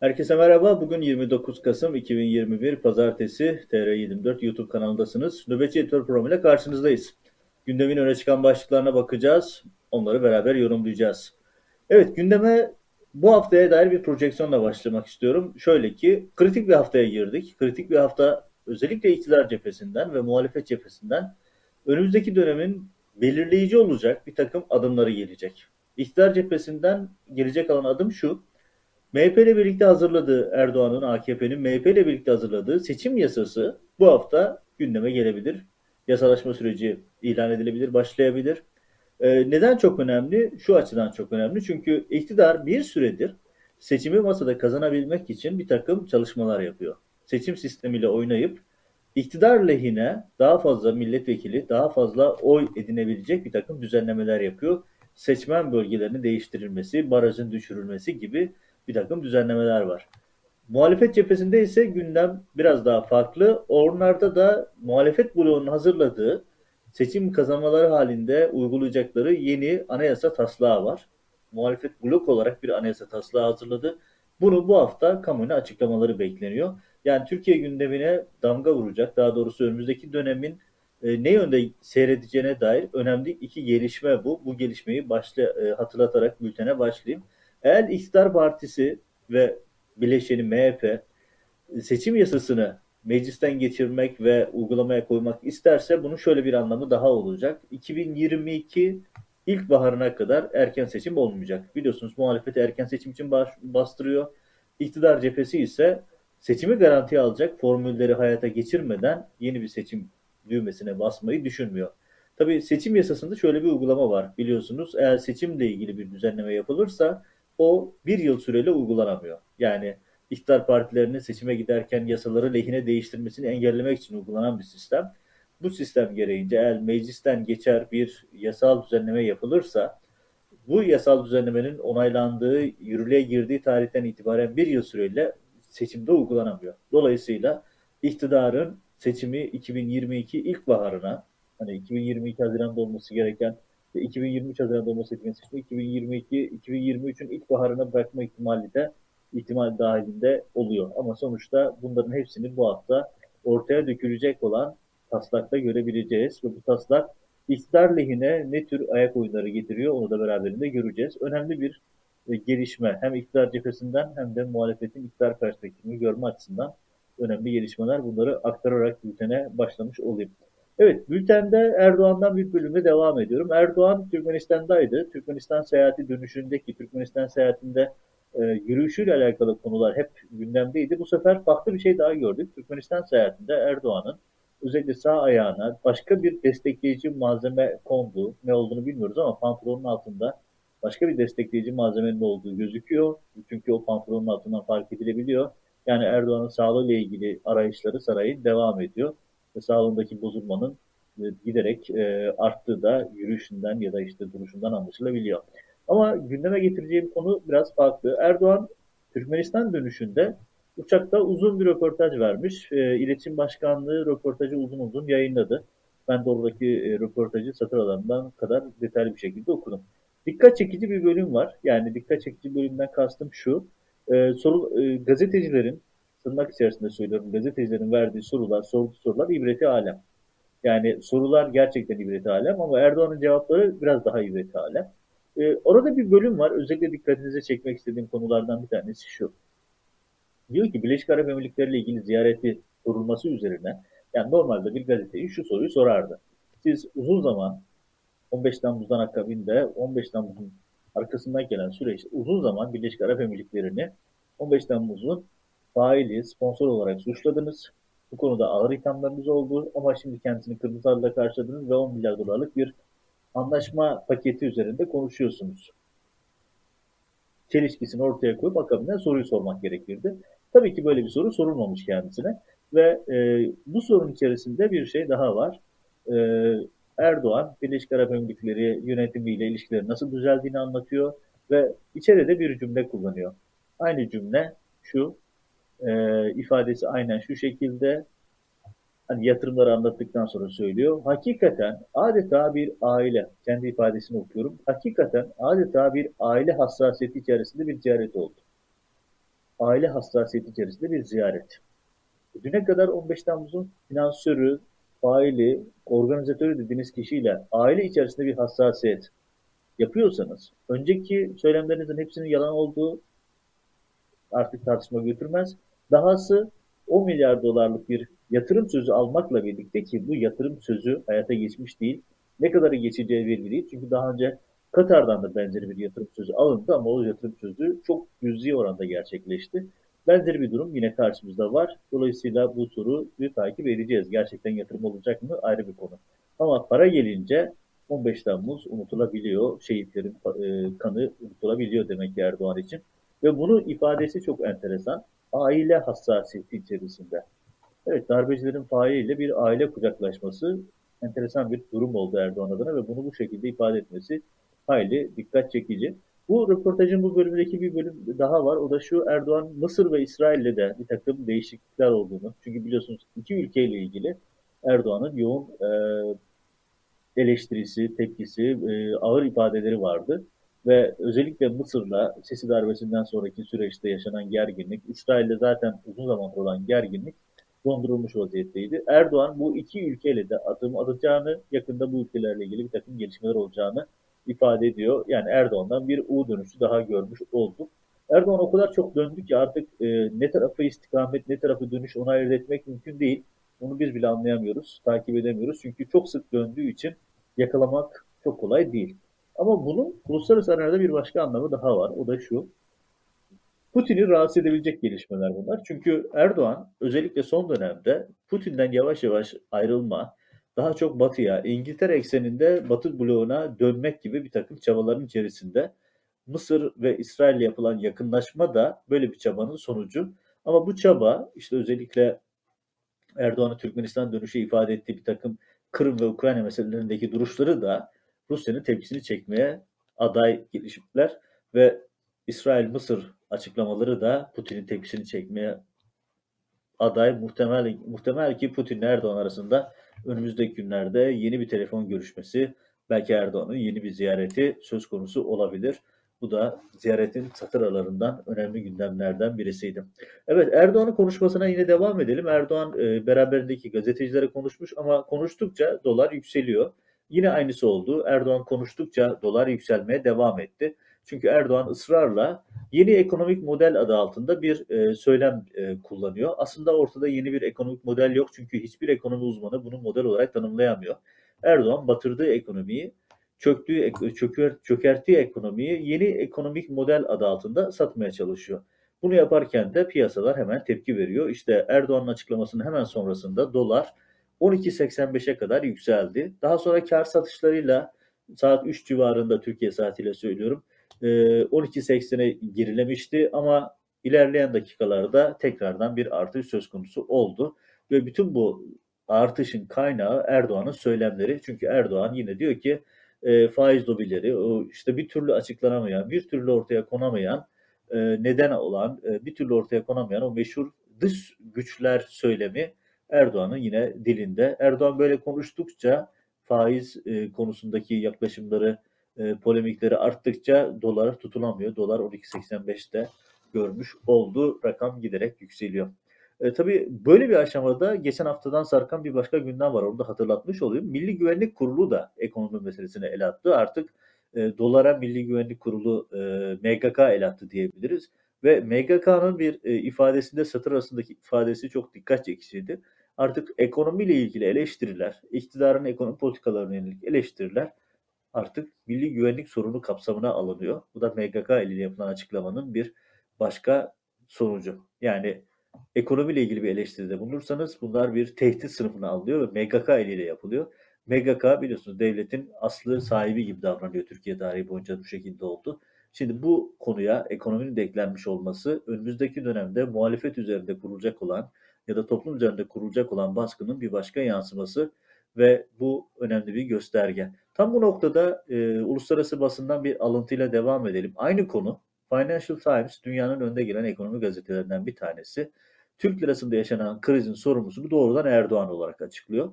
Herkese merhaba. Bugün 29 Kasım 2021 Pazartesi TR24 YouTube kanalındasınız. Nöbetçi Editör programıyla karşınızdayız. Gündemin öne çıkan başlıklarına bakacağız. Onları beraber yorumlayacağız. Evet gündeme bu haftaya dair bir projeksiyonla başlamak istiyorum. Şöyle ki kritik bir haftaya girdik. Kritik bir hafta özellikle iktidar cephesinden ve muhalefet cephesinden önümüzdeki dönemin belirleyici olacak bir takım adımları gelecek. İktidar cephesinden gelecek olan adım şu. MHP ile birlikte hazırladığı Erdoğan'ın, AKP'nin MHP ile birlikte hazırladığı seçim yasası bu hafta gündeme gelebilir. Yasalaşma süreci ilan edilebilir, başlayabilir. Ee, neden çok önemli? Şu açıdan çok önemli. Çünkü iktidar bir süredir seçimi masada kazanabilmek için bir takım çalışmalar yapıyor. Seçim sistemiyle oynayıp iktidar lehine daha fazla milletvekili, daha fazla oy edinebilecek bir takım düzenlemeler yapıyor. Seçmen bölgelerinin değiştirilmesi, barajın düşürülmesi gibi bir takım düzenlemeler var. Muhalefet cephesinde ise gündem biraz daha farklı. Onlarda da muhalefet bloğunun hazırladığı seçim kazanmaları halinde uygulayacakları yeni anayasa taslağı var. Muhalefet blok olarak bir anayasa taslağı hazırladı. Bunu bu hafta kamuoyuna açıklamaları bekleniyor. Yani Türkiye gündemine damga vuracak, daha doğrusu önümüzdeki dönemin e, ne yönde seyredeceğine dair önemli iki gelişme bu. Bu gelişmeyi başla, e, hatırlatarak bültene başlayayım. Eğer iktidar partisi ve bileşeni MHP seçim yasasını meclisten geçirmek ve uygulamaya koymak isterse bunun şöyle bir anlamı daha olacak. 2022 ilkbaharına kadar erken seçim olmayacak. Biliyorsunuz muhalefeti erken seçim için bastırıyor. İktidar cephesi ise seçimi garantiye alacak formülleri hayata geçirmeden yeni bir seçim düğmesine basmayı düşünmüyor. Tabii seçim yasasında şöyle bir uygulama var biliyorsunuz. Eğer seçimle ilgili bir düzenleme yapılırsa o bir yıl süreyle uygulanamıyor. Yani iktidar partilerinin seçime giderken yasaları lehine değiştirmesini engellemek için uygulanan bir sistem. Bu sistem gereğince eğer meclisten geçer bir yasal düzenleme yapılırsa bu yasal düzenlemenin onaylandığı, yürürlüğe girdiği tarihten itibaren bir yıl süreyle seçimde uygulanamıyor. Dolayısıyla iktidarın seçimi 2022 ilkbaharına, hani 2022 Haziran'da olması gereken 2023 Haziran'da olması gereken seçimi 2022 2023'ün ilkbaharına bırakma ihtimali de ihtimal dahilinde oluyor. Ama sonuçta bunların hepsini bu hafta ortaya dökülecek olan taslakta görebileceğiz. Ve bu taslak iktidar lehine ne tür ayak oyunları getiriyor onu da beraberinde göreceğiz. Önemli bir e, gelişme hem iktidar cephesinden hem de muhalefetin iktidar perspektifini görme açısından önemli gelişmeler. Bunları aktararak bültene başlamış olayım. Evet, bültende Erdoğan'dan bir bölüme devam ediyorum. Erdoğan Türkmenistan'daydı. Türkmenistan seyahati dönüşündeki Türkmenistan seyahatinde e, yürüyüşüyle alakalı konular hep gündemdeydi. Bu sefer farklı bir şey daha gördük. Türkmenistan seyahatinde Erdoğan'ın özellikle sağ ayağına başka bir destekleyici malzeme kondu. Ne olduğunu bilmiyoruz ama pantolonun altında başka bir destekleyici malzemenin olduğu gözüküyor. Çünkü o pantolonun altından fark edilebiliyor. Yani Erdoğan'ın sağlığıyla ilgili arayışları sarayın devam ediyor. Ve sağlığındaki bozulmanın e, giderek e, arttığı da yürüyüşünden ya da işte duruşundan anlaşılabiliyor. Ama gündeme getireceğim konu biraz farklı. Erdoğan Türkmenistan dönüşünde uçakta uzun bir röportaj vermiş. E, İletişim Başkanlığı röportajı uzun uzun yayınladı. Ben de oradaki e, röportajı satır alanından kadar detaylı bir şekilde okudum. Dikkat çekici bir bölüm var. Yani dikkat çekici bölümden kastım şu. E, soru, gazetecilerin, tırnak içerisinde söylüyorum, gazetecilerin verdiği sorular, sorduğu sorular ibreti alem. Yani sorular gerçekten ibreti alem ama Erdoğan'ın cevapları biraz daha ibreti alem. Ee, orada bir bölüm var. Özellikle dikkatinize çekmek istediğim konulardan bir tanesi şu. Diyor ki Birleşik Arap Emirlikleri ile ilgili ziyareti sorulması üzerine yani normalde bir gazeteci şu soruyu sorardı. Siz uzun zaman 15 Temmuz'dan akabinde 15 Temmuz'un arkasından gelen süreçte uzun zaman Birleşik Arap Emirlikleri'ni 15 Temmuz'un faili, sponsor olarak suçladınız. Bu konuda ağır ithamlarınız oldu ama şimdi kendisini kırmızı halıda karşıladınız ve 10 milyar dolarlık bir anlaşma paketi üzerinde konuşuyorsunuz. Çelişkisini ortaya koyup akabinde soruyu sormak gerekirdi. Tabii ki böyle bir soru sorulmamış kendisine ve e, bu sorun içerisinde bir şey daha var. E, Erdoğan, Birleşik Arap Emirlikleri yönetimiyle ilişkileri nasıl düzeldiğini anlatıyor ve içeride bir cümle kullanıyor. Aynı cümle şu, e, ifadesi aynen şu şekilde hani yatırımları anlattıktan sonra söylüyor. Hakikaten adeta bir aile, kendi ifadesini okuyorum. Hakikaten adeta bir aile hassasiyeti içerisinde bir ticaret oldu. aile hassasiyeti içerisinde bir ziyaret. Düne kadar 15 Temmuz'un finansörü, faili, organizatörü dediğiniz kişiyle aile içerisinde bir hassasiyet yapıyorsanız, önceki söylemlerinizin hepsinin yalan olduğu artık tartışma götürmez. Dahası 10 milyar dolarlık bir yatırım sözü almakla birlikte ki bu yatırım sözü hayata geçmiş değil. Ne kadarı geçeceği belli değil. Çünkü daha önce Katar'dan da benzeri bir yatırım sözü alındı ama o yatırım sözü çok cüzi oranda gerçekleşti. Benzeri bir durum yine karşımızda var. Dolayısıyla bu turu takip edeceğiz. Gerçekten yatırım olacak mı ayrı bir konu. Ama para gelince 15 Temmuz unutulabiliyor. Şehitlerin e, kanı unutulabiliyor demek ki Erdoğan için. Ve bunun ifadesi çok enteresan. Aile hassasiyeti içerisinde. Evet darbecilerin failiyle bir aile kucaklaşması enteresan bir durum oldu Erdoğan adına ve bunu bu şekilde ifade etmesi hayli dikkat çekici. Bu röportajın bu bölümündeki bir bölüm daha var. O da şu Erdoğan Mısır ve İsrail'le de bir takım değişiklikler olduğunu. Çünkü biliyorsunuz iki ülkeyle ilgili Erdoğan'ın yoğun e, eleştirisi, tepkisi, e, ağır ifadeleri vardı. Ve özellikle Mısır'la sesi darbesinden sonraki süreçte yaşanan gerginlik, İsrail'de zaten uzun zamandır olan gerginlik dondurulmuş vaziyetteydi. Erdoğan bu iki ülkeyle de adım atacağını, yakında bu ülkelerle ilgili bir takım gelişmeler olacağını ifade ediyor. Yani Erdoğan'dan bir U dönüşü daha görmüş olduk. Erdoğan o kadar çok döndü ki artık e, ne tarafı istikamet, ne tarafı dönüş onu ayırt etmek mümkün değil. Bunu biz bile anlayamıyoruz, takip edemiyoruz. Çünkü çok sık döndüğü için yakalamak çok kolay değil. Ama bunun uluslararası arenada bir başka anlamı daha var. O da şu. Putin'i rahatsız edebilecek gelişmeler bunlar. Çünkü Erdoğan özellikle son dönemde Putin'den yavaş yavaş ayrılma, daha çok batıya, İngiltere ekseninde batı bloğuna dönmek gibi bir takım çabaların içerisinde. Mısır ve İsrail yapılan yakınlaşma da böyle bir çabanın sonucu. Ama bu çaba işte özellikle Erdoğan'ın Türkmenistan dönüşü ifade ettiği bir takım Kırım ve Ukrayna meselelerindeki duruşları da Rusya'nın tepkisini çekmeye aday gelişmeler ve İsrail-Mısır açıklamaları da Putin'in tepkisini çekmeye aday muhtemel muhtemel ki Putin Erdoğan arasında önümüzdeki günlerde yeni bir telefon görüşmesi, belki Erdoğan'ın yeni bir ziyareti söz konusu olabilir. Bu da ziyaretin satır aralarından önemli gündemlerden birisiydi. Evet Erdoğan'ın konuşmasına yine devam edelim. Erdoğan e, beraberindeki gazetecilere konuşmuş ama konuştukça dolar yükseliyor. Yine aynısı oldu. Erdoğan konuştukça dolar yükselmeye devam etti. Çünkü Erdoğan ısrarla yeni ekonomik model adı altında bir e, söylem e, kullanıyor. Aslında ortada yeni bir ekonomik model yok çünkü hiçbir ekonomi uzmanı bunu model olarak tanımlayamıyor. Erdoğan batırdığı ekonomiyi, çöktüğü, çöker, çökerttiği ekonomiyi yeni ekonomik model adı altında satmaya çalışıyor. Bunu yaparken de piyasalar hemen tepki veriyor. İşte Erdoğan'ın açıklamasının hemen sonrasında dolar 12.85'e kadar yükseldi. Daha sonra kar satışlarıyla saat 3 civarında Türkiye saatiyle söylüyorum 12.80'e gerilemişti ama ilerleyen dakikalarda tekrardan bir artış söz konusu oldu. Ve bütün bu artışın kaynağı Erdoğan'ın söylemleri. Çünkü Erdoğan yine diyor ki e, faiz lobileri, işte bir türlü açıklanamayan, bir türlü ortaya konamayan, e, neden olan, e, bir türlü ortaya konamayan o meşhur dış güçler söylemi Erdoğan'ın yine dilinde. Erdoğan böyle konuştukça faiz e, konusundaki yaklaşımları e, polemikleri arttıkça dolar tutulamıyor. Dolar 12.85'te görmüş oldu. Rakam giderek yükseliyor. E, tabii böyle bir aşamada geçen haftadan sarkan bir başka gündem var. Onu da hatırlatmış olayım. Milli Güvenlik Kurulu da ekonomi meselesine el attı. Artık e, dolara Milli Güvenlik Kurulu e, MGK el attı diyebiliriz. Ve MGK'nın bir e, ifadesinde satır arasındaki ifadesi çok dikkat çekiciydi. Artık ekonomiyle ilgili eleştiriler, iktidarın ekonomi politikalarına yönelik eleştiriler artık milli güvenlik sorunu kapsamına alınıyor. Bu da MGK ile yapılan açıklamanın bir başka sonucu. Yani ekonomiyle ilgili bir eleştiride bulunursanız bunlar bir tehdit sınıfına alınıyor ve MGK eliyle yapılıyor. MGK biliyorsunuz devletin aslı sahibi gibi davranıyor Türkiye tarihi boyunca bu şekilde oldu. Şimdi bu konuya ekonominin de eklenmiş olması önümüzdeki dönemde muhalefet üzerinde kurulacak olan ya da toplum üzerinde kurulacak olan baskının bir başka yansıması ve bu önemli bir gösterge. Tam bu noktada e, uluslararası basından bir alıntıyla devam edelim. Aynı konu Financial Times dünyanın önde gelen ekonomi gazetelerinden bir tanesi. Türk lirasında yaşanan krizin sorumlusunu doğrudan Erdoğan olarak açıklıyor.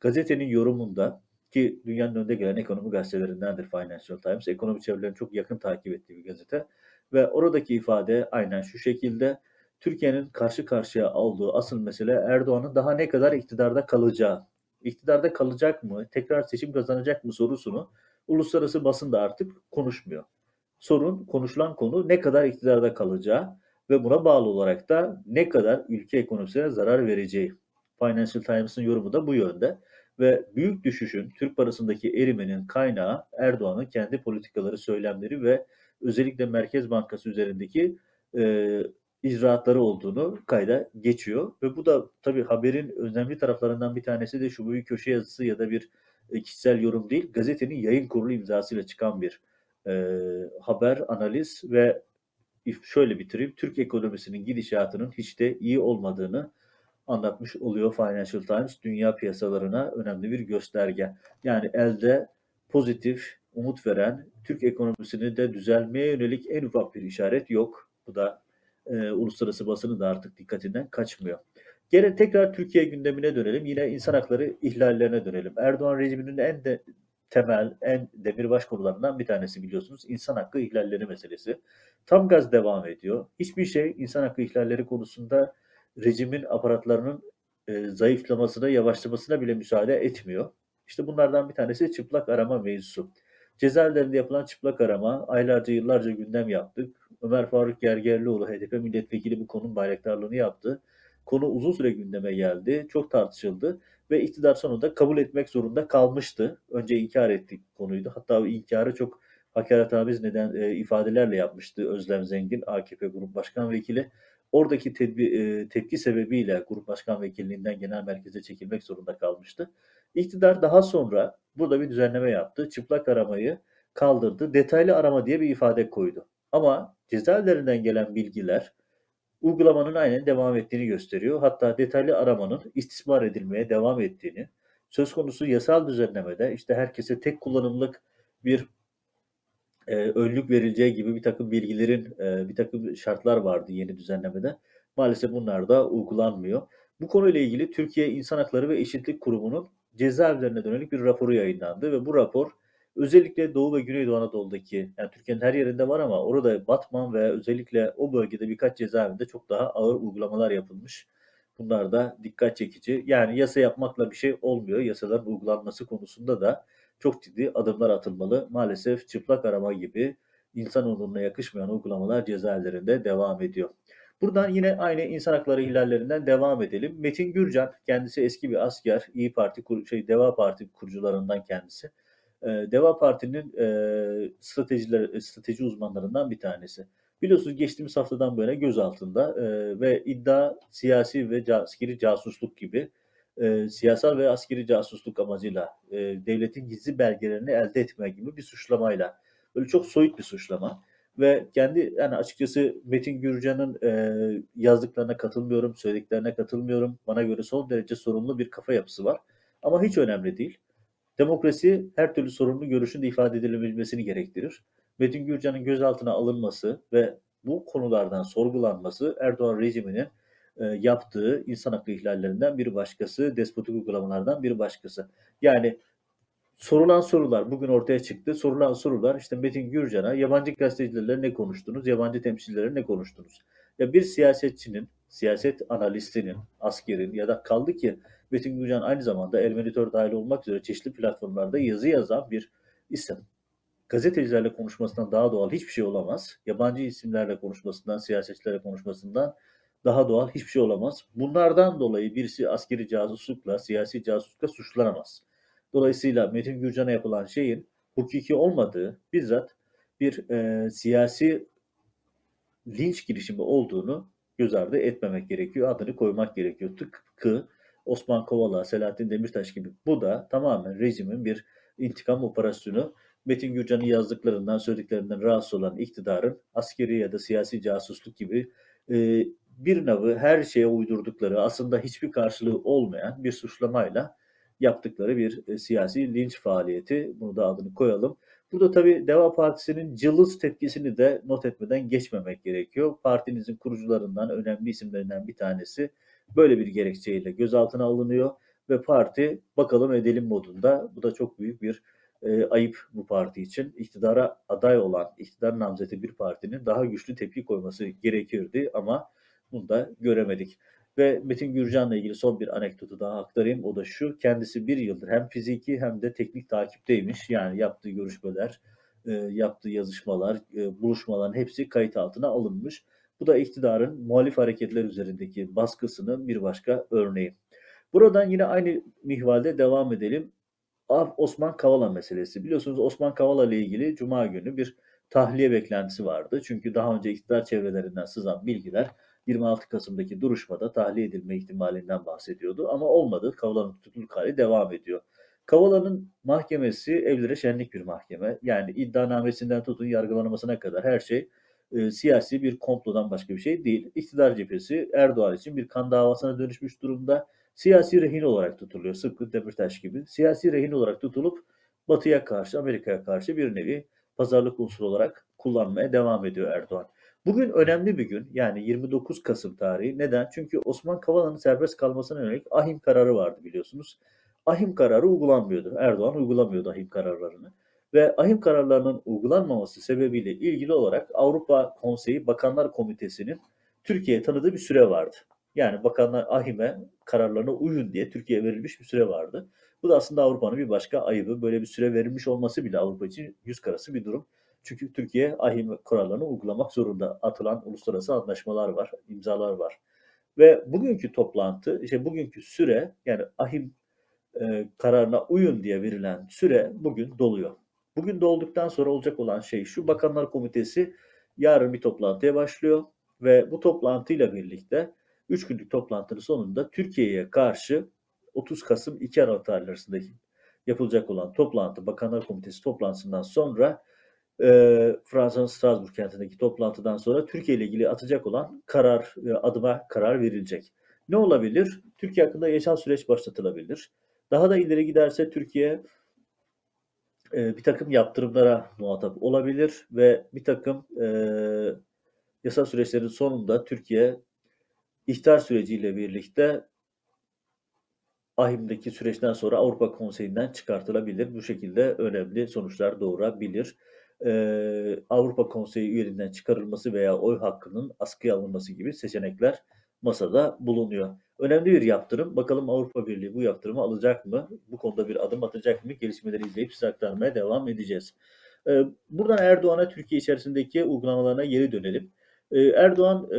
Gazetenin yorumunda ki dünyanın önde gelen ekonomi gazetelerindendir Financial Times. Ekonomi çevrelerini çok yakın takip ettiği bir gazete. Ve oradaki ifade aynen şu şekilde. Türkiye'nin karşı karşıya aldığı asıl mesele Erdoğan'ın daha ne kadar iktidarda kalacağı. İktidarda kalacak mı, tekrar seçim kazanacak mı sorusunu uluslararası basın da artık konuşmuyor. Sorun, konuşulan konu ne kadar iktidarda kalacağı ve buna bağlı olarak da ne kadar ülke ekonomisine zarar vereceği. Financial Times'ın yorumu da bu yönde ve büyük düşüşün Türk parasındaki erimenin kaynağı Erdoğan'ın kendi politikaları, söylemleri ve özellikle Merkez Bankası üzerindeki e, icraatları olduğunu kayda geçiyor. Ve bu da tabii haberin önemli taraflarından bir tanesi de şu bir köşe yazısı ya da bir e, kişisel yorum değil, gazetenin yayın kurulu imzasıyla çıkan bir e, haber, analiz ve şöyle bitireyim, Türk ekonomisinin gidişatının hiç de iyi olmadığını anlatmış oluyor Financial Times. Dünya piyasalarına önemli bir gösterge. Yani elde pozitif, umut veren, Türk ekonomisini de düzelmeye yönelik en ufak bir işaret yok. Bu da e, uluslararası basının da artık dikkatinden kaçmıyor. Gene tekrar Türkiye gündemine dönelim. Yine insan hakları ihlallerine dönelim. Erdoğan rejiminin en de temel, en demirbaş konularından bir tanesi biliyorsunuz. insan hakkı ihlalleri meselesi. Tam gaz devam ediyor. Hiçbir şey insan hakkı ihlalleri konusunda rejimin aparatlarının e, zayıflamasına, yavaşlamasına bile müsaade etmiyor. İşte bunlardan bir tanesi çıplak arama mevzusu. Cezaevlerinde yapılan çıplak arama aylarca yıllarca gündem yaptık. Ömer Faruk Gergerlioğlu HDP milletvekili bu konunun bayraktarlığını yaptı. Konu uzun süre gündeme geldi. Çok tartışıldı ve iktidar sonunda kabul etmek zorunda kalmıştı. Önce inkar ettik konuydu. Hatta o inkarı çok hakaretamiz neden e, ifadelerle yapmıştı Özlem Zengin, AKP Grup Başkan Vekili. Oradaki tedbi, e, tepki sebebiyle Grup Başkan Vekilliğinden genel merkeze çekilmek zorunda kalmıştı. İktidar daha sonra burada bir düzenleme yaptı. Çıplak aramayı kaldırdı. Detaylı arama diye bir ifade koydu. Ama cezaevlerinden gelen bilgiler uygulamanın aynen devam ettiğini gösteriyor. Hatta detaylı aramanın istismar edilmeye devam ettiğini, söz konusu yasal düzenlemede işte herkese tek kullanımlık bir e, önlük verileceği gibi bir takım bilgilerin, e, bir takım şartlar vardı yeni düzenlemede. Maalesef bunlar da uygulanmıyor. Bu konuyla ilgili Türkiye İnsan Hakları ve Eşitlik Kurumu'nun cezaevlerine dönelik bir raporu yayınlandı ve bu rapor özellikle Doğu ve Güneydoğu Anadolu'daki yani Türkiye'nin her yerinde var ama orada Batman ve özellikle o bölgede birkaç cezaevinde çok daha ağır uygulamalar yapılmış. Bunlar da dikkat çekici. Yani yasa yapmakla bir şey olmuyor. Yasaların uygulanması konusunda da çok ciddi adımlar atılmalı. Maalesef çıplak arama gibi insan onuruna yakışmayan uygulamalar cezaevlerinde devam ediyor. Buradan yine aynı insan hakları ihlallerinden devam edelim. Metin Gürcan kendisi eski bir asker, İyi Parti şey Deva Parti kurucularından kendisi. Ee, Deva Parti'nin e, stratejiler strateji uzmanlarından bir tanesi. Biliyorsunuz geçtiğimiz haftadan böyle gözaltında e, ve iddia siyasi ve askeri casusluk gibi e, siyasal ve askeri casusluk amacıyla e, devletin gizli belgelerini elde etme gibi bir suçlamayla böyle çok soyut bir suçlama ve kendi yani açıkçası Metin Gürcan'ın e, yazdıklarına katılmıyorum, söylediklerine katılmıyorum. Bana göre son derece sorumlu bir kafa yapısı var. Ama hiç önemli değil. Demokrasi her türlü sorumlu görüşün de ifade edilebilmesini gerektirir. Metin Gürcan'ın gözaltına alınması ve bu konulardan sorgulanması Erdoğan rejiminin e, yaptığı insan hakkı ihlallerinden bir başkası, despotik uygulamalardan bir başkası. Yani sorulan sorular bugün ortaya çıktı. Sorulan sorular işte Metin Gürcan'a yabancı gazetecilerle ne konuştunuz, yabancı temsilcilerle ne konuştunuz? Ya bir siyasetçinin, siyaset analistinin, askerin ya da kaldı ki Metin Gürcan aynı zamanda Ermenitör dahil olmak üzere çeşitli platformlarda yazı yazan bir isim. Gazetecilerle konuşmasından daha doğal hiçbir şey olamaz. Yabancı isimlerle konuşmasından, siyasetçilerle konuşmasından daha doğal hiçbir şey olamaz. Bunlardan dolayı birisi askeri casuslukla, siyasi casuslukla suçlanamaz. Dolayısıyla Metin Gürcan'a yapılan şeyin hukuki olmadığı bizzat bir e, siyasi linç girişimi olduğunu göz ardı etmemek gerekiyor. Adını koymak gerekiyor. Tıpkı Osman Kovala, Selahattin Demirtaş gibi. Bu da tamamen rejimin bir intikam operasyonu. Metin Gürcan'ın yazdıklarından, söylediklerinden rahatsız olan iktidarın askeri ya da siyasi casusluk gibi e, bir nevi her şeye uydurdukları, aslında hiçbir karşılığı olmayan bir suçlamayla yaptıkları bir e, siyasi linç faaliyeti. Bunu da adını koyalım. Burada tabii Deva Partisi'nin cılız tepkisini de not etmeden geçmemek gerekiyor. Partinizin kurucularından, önemli isimlerinden bir tanesi böyle bir gerekçeyle gözaltına alınıyor ve parti bakalım edelim modunda. Bu da çok büyük bir e, ayıp bu parti için. İktidara aday olan, iktidar namzeti bir partinin daha güçlü tepki koyması gerekirdi ama bunu da göremedik. Ve Metin Gürcan'la ilgili son bir anekdotu daha aktarayım. O da şu, kendisi bir yıldır hem fiziki hem de teknik takipteymiş. Yani yaptığı görüşmeler, e, yaptığı yazışmalar, e, buluşmaların hepsi kayıt altına alınmış. Bu da iktidarın muhalif hareketler üzerindeki baskısının bir başka örneği. Buradan yine aynı mihvalde devam edelim. Osman Kavala meselesi. Biliyorsunuz Osman Kavala ile ilgili Cuma günü bir tahliye beklentisi vardı. Çünkü daha önce iktidar çevrelerinden sızan bilgiler 26 Kasım'daki duruşmada tahliye edilme ihtimalinden bahsediyordu. Ama olmadı. Kavala'nın tutukluk hali devam ediyor. Kavala'nın mahkemesi evlere şenlik bir mahkeme. Yani iddianamesinden tutun yargılanmasına kadar her şey e, siyasi bir komplodan başka bir şey değil. İktidar cephesi Erdoğan için bir kan davasına dönüşmüş durumda. Siyasi rehin olarak tutuluyor. Sıkkı Demirtaş gibi. Siyasi rehin olarak tutulup Batı'ya karşı, Amerika'ya karşı bir nevi pazarlık unsuru olarak kullanmaya devam ediyor Erdoğan. Bugün önemli bir gün yani 29 Kasım tarihi. Neden? Çünkü Osman Kavala'nın serbest kalmasına yönelik ahim kararı vardı biliyorsunuz. Ahim kararı uygulanmıyordu. Erdoğan uygulamıyordu ahim kararlarını. Ve ahim kararlarının uygulanmaması sebebiyle ilgili olarak Avrupa Konseyi Bakanlar Komitesi'nin Türkiye'ye tanıdığı bir süre vardı. Yani bakanlar ahime kararlarına uyun diye Türkiye'ye verilmiş bir süre vardı. Bu da aslında Avrupa'nın bir başka ayıbı. Böyle bir süre verilmiş olması bile Avrupa için yüz karası bir durum. Çünkü Türkiye ahim kurallarını uygulamak zorunda. Atılan uluslararası anlaşmalar var, imzalar var. Ve bugünkü toplantı, işte bugünkü süre yani ahim e, kararına uyun diye verilen süre bugün doluyor. Bugün dolduktan sonra olacak olan şey şu, Bakanlar Komitesi yarın bir toplantıya başlıyor ve bu toplantıyla birlikte 3 günlük toplantının sonunda Türkiye'ye karşı 30 Kasım 2 Aralık tarihleri yapılacak olan toplantı, Bakanlar Komitesi toplantısından sonra e, Fransa'nın Strasbourg kentindeki toplantıdan sonra Türkiye ile ilgili atacak olan karar, e, adıma karar verilecek. Ne olabilir? Türkiye hakkında yaşam süreç başlatılabilir. Daha da ileri giderse Türkiye e, bir takım yaptırımlara muhatap olabilir ve bir takım e, yasa süreçlerin sonunda Türkiye ihtar süreciyle birlikte ahimdeki süreçten sonra Avrupa Konseyi'nden çıkartılabilir. Bu şekilde önemli sonuçlar doğurabilir. Ee, Avrupa Konseyi üyeliğinden çıkarılması veya oy hakkının askıya alınması gibi seçenekler masada bulunuyor. Önemli bir yaptırım. Bakalım Avrupa Birliği bu yaptırımı alacak mı? Bu konuda bir adım atacak mı? Gelişmeleri izleyip size aktarmaya devam edeceğiz. Ee, buradan Erdoğan'a Türkiye içerisindeki uygulamalarına geri dönelim. Ee, Erdoğan e,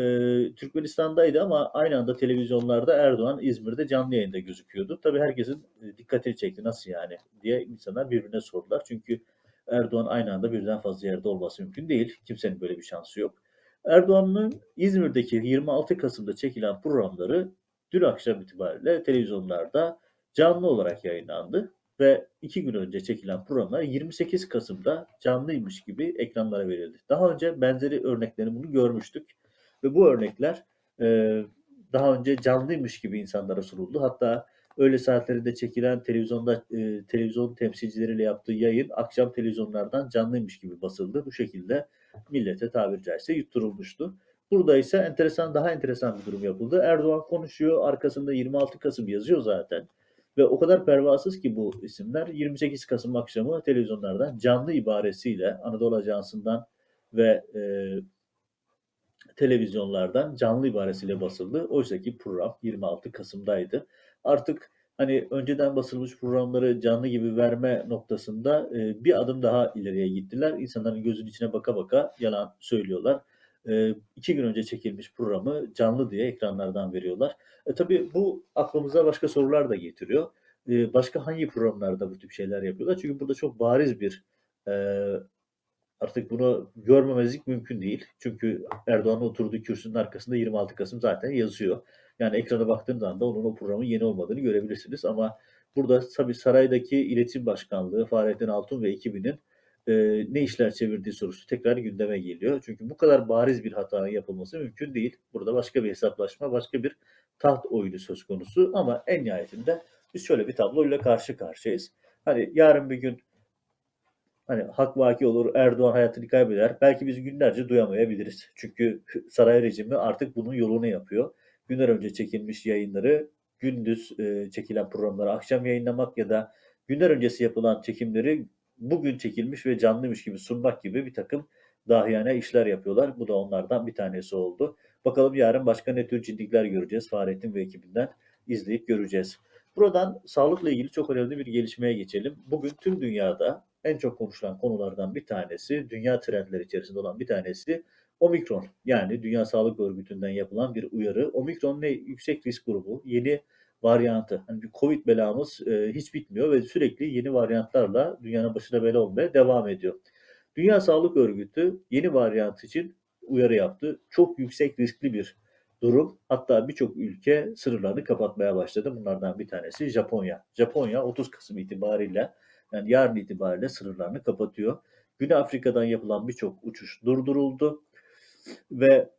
Türkmenistan'daydı ama aynı anda televizyonlarda Erdoğan İzmir'de canlı yayında gözüküyordu. Tabii herkesin e, dikkatini çekti. Nasıl yani diye insanlar birbirine sordular. Çünkü Erdoğan aynı anda birden fazla yerde olması mümkün değil. Kimsenin böyle bir şansı yok. Erdoğan'ın İzmir'deki 26 Kasım'da çekilen programları dün akşam itibariyle televizyonlarda canlı olarak yayınlandı ve iki gün önce çekilen programlar 28 Kasım'da canlıymış gibi ekranlara verildi. Daha önce benzeri örneklerini bunu görmüştük ve bu örnekler e, daha önce canlıymış gibi insanlara sunuldu. Hatta öğle saatlerinde çekilen televizyonda e, televizyon temsilcileriyle yaptığı yayın akşam televizyonlardan canlıymış gibi basıldı. Bu şekilde millete tabiri caizse yutturulmuştu. Burada ise enteresan daha enteresan bir durum yapıldı. Erdoğan konuşuyor, arkasında 26 Kasım yazıyor zaten. Ve o kadar pervasız ki bu isimler 28 Kasım akşamı televizyonlardan canlı ibaresiyle Anadolu Ajansı'ndan ve e, televizyonlardan canlı ibaresiyle basıldı. Oysa ki program 26 Kasım'daydı. Artık hani önceden basılmış programları canlı gibi verme noktasında e, bir adım daha ileriye gittiler. İnsanların gözünün içine baka baka yalan söylüyorlar. E, iki gün önce çekilmiş programı canlı diye ekranlardan veriyorlar. E, tabii bu aklımıza başka sorular da getiriyor. E, başka hangi programlarda bu tip şeyler yapıyorlar? Çünkü burada çok bariz bir e, artık bunu görmemezlik mümkün değil. Çünkü Erdoğan'ın oturduğu kürsünün arkasında 26 Kasım zaten yazıyor. Yani ekrana baktığınız anda onun o programın yeni olmadığını görebilirsiniz. Ama burada tabii saraydaki iletişim başkanlığı, Fahrettin Altun ve ekibinin e, ne işler çevirdiği sorusu tekrar gündeme geliyor. Çünkü bu kadar bariz bir hatanın yapılması mümkün değil. Burada başka bir hesaplaşma, başka bir taht oyunu söz konusu. Ama en nihayetinde biz şöyle bir tabloyla karşı karşıyayız. Hani yarın bir gün hani hak vaki olur, Erdoğan hayatını kaybeder. Belki biz günlerce duyamayabiliriz. Çünkü saray rejimi artık bunun yolunu yapıyor. Günler önce çekilmiş yayınları gündüz e, çekilen programları akşam yayınlamak ya da günler öncesi yapılan çekimleri bugün çekilmiş ve canlıymış gibi sunmak gibi bir takım dahiyane işler yapıyorlar. Bu da onlardan bir tanesi oldu. Bakalım yarın başka ne tür ciddilikler göreceğiz Fahrettin ve ekibinden izleyip göreceğiz. Buradan sağlıkla ilgili çok önemli bir gelişmeye geçelim. Bugün tüm dünyada en çok konuşulan konulardan bir tanesi, dünya trendleri içerisinde olan bir tanesi Omikron. Yani Dünya Sağlık Örgütü'nden yapılan bir uyarı. Omikron ne? Yüksek risk grubu, yeni varyantı. Hani bir Covid belamız e, hiç bitmiyor ve sürekli yeni varyantlarla dünyanın başına bela olmaya devam ediyor. Dünya Sağlık Örgütü yeni varyant için uyarı yaptı. Çok yüksek riskli bir durum. Hatta birçok ülke sınırlarını kapatmaya başladı. Bunlardan bir tanesi Japonya. Japonya 30 Kasım itibariyle yani yarın itibariyle sınırlarını kapatıyor. Güney Afrika'dan yapılan birçok uçuş durduruldu ve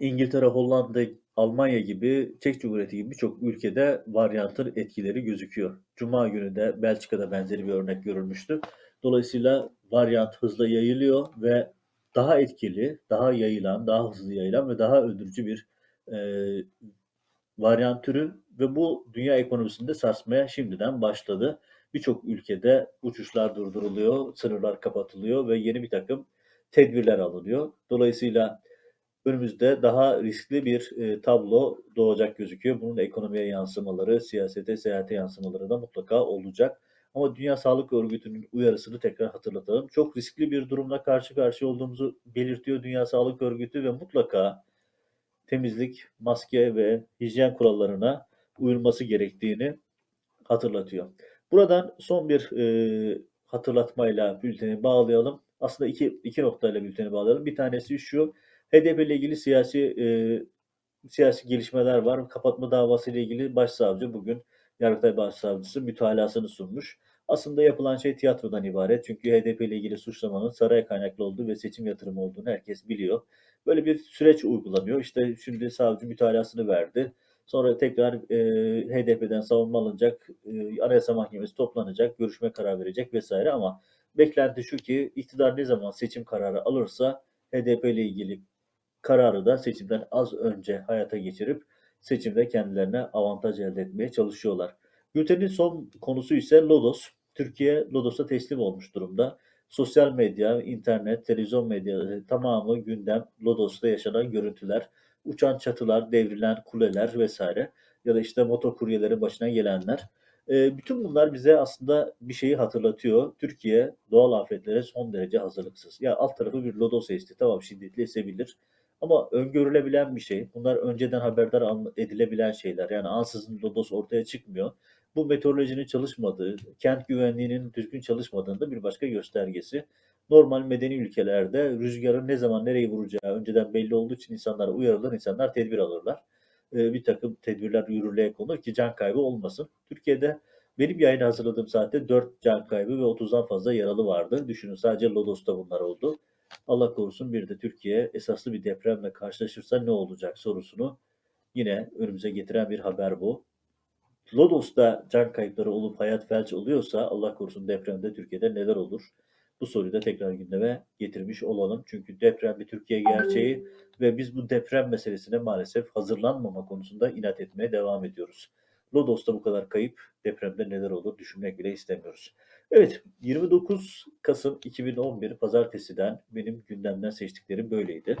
İngiltere, Hollanda, Almanya gibi, Çek Cumhuriyeti gibi birçok ülkede varyantın etkileri gözüküyor. Cuma günü de Belçika'da benzeri bir örnek görülmüştü. Dolayısıyla varyant hızla yayılıyor ve daha etkili, daha yayılan, daha hızlı yayılan ve daha öldürücü bir e, varyant türü ve bu dünya ekonomisinde sarsmaya şimdiden başladı. Birçok ülkede uçuşlar durduruluyor, sınırlar kapatılıyor ve yeni bir takım tedbirler alınıyor. Dolayısıyla önümüzde daha riskli bir e, tablo doğacak gözüküyor. Bunun ekonomiye yansımaları, siyasete, seyahate yansımaları da mutlaka olacak. Ama Dünya Sağlık Örgütü'nün uyarısını tekrar hatırlatalım. Çok riskli bir durumla karşı karşıya olduğumuzu belirtiyor Dünya Sağlık Örgütü ve mutlaka temizlik, maske ve hijyen kurallarına uyulması gerektiğini hatırlatıyor. Buradan son bir e, hatırlatmayla bülteni bağlayalım. Aslında iki, iki noktayla bülteni bağlayalım. Bir tanesi şu, HDP ile ilgili siyasi e, siyasi gelişmeler var. Kapatma davası ile ilgili başsavcı bugün Yargıtay Başsavcısı mütalasını sunmuş. Aslında yapılan şey tiyatrodan ibaret. Çünkü HDP ile ilgili suçlamanın saraya kaynaklı olduğu ve seçim yatırımı olduğunu herkes biliyor. Böyle bir süreç uygulanıyor. İşte şimdi savcı mütalasını verdi. Sonra tekrar e, HDP'den savunma alınacak, e, Anayasa Mahkemesi toplanacak, görüşme karar verecek vesaire ama beklenti şu ki iktidar ne zaman seçim kararı alırsa HDP ile ilgili kararı da seçimden az önce hayata geçirip seçimde kendilerine avantaj elde etmeye çalışıyorlar. Bültenin son konusu ise Lodos. Türkiye Lodos'a teslim olmuş durumda. Sosyal medya, internet, televizyon medya tamamı gündem Lodos'ta yaşanan görüntüler, uçan çatılar, devrilen kuleler vesaire ya da işte motokuryelerin başına gelenler. E, bütün bunlar bize aslında bir şeyi hatırlatıyor. Türkiye doğal afetlere son derece hazırlıksız. Ya alt tarafı bir Lodos esti tamam şiddetli esebilir ama öngörülebilen bir şey. Bunlar önceden haberdar edilebilen şeyler. Yani ansızın lodos ortaya çıkmıyor. Bu meteorolojinin çalışmadığı, kent güvenliğinin düzgün çalışmadığında bir başka göstergesi. Normal medeni ülkelerde rüzgarın ne zaman nereyi vuracağı önceden belli olduğu için insanlar uyarılır, insanlar tedbir alırlar. Ee, bir takım tedbirler yürürlüğe konur ki can kaybı olmasın. Türkiye'de benim yayını hazırladığım saatte 4 can kaybı ve 30'dan fazla yaralı vardı. Düşünün sadece Lodos'ta bunlar oldu. Allah korusun bir de Türkiye esaslı bir depremle karşılaşırsa ne olacak sorusunu yine önümüze getiren bir haber bu. Lodos'ta can kayıpları olup hayat felç oluyorsa Allah korusun depremde Türkiye'de neler olur? Bu soruyu da tekrar gündeme getirmiş olalım. Çünkü deprem bir Türkiye gerçeği ve biz bu deprem meselesine maalesef hazırlanmama konusunda inat etmeye devam ediyoruz. Lodos'ta bu kadar kayıp depremde neler olur düşünmek bile istemiyoruz. Evet 29 Kasım 2011 Pazartesi'den benim gündemden seçtiklerim böyleydi.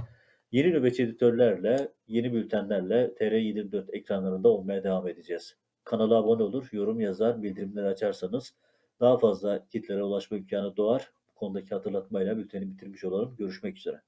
Yeni nöbetçi editörlerle, yeni bültenlerle TR24 ekranlarında olmaya devam edeceğiz. Kanala abone olur, yorum yazar, bildirimleri açarsanız daha fazla kitlere ulaşma imkanı doğar. Konudaki hatırlatmayla bülteni bitirmiş olalım. Görüşmek üzere.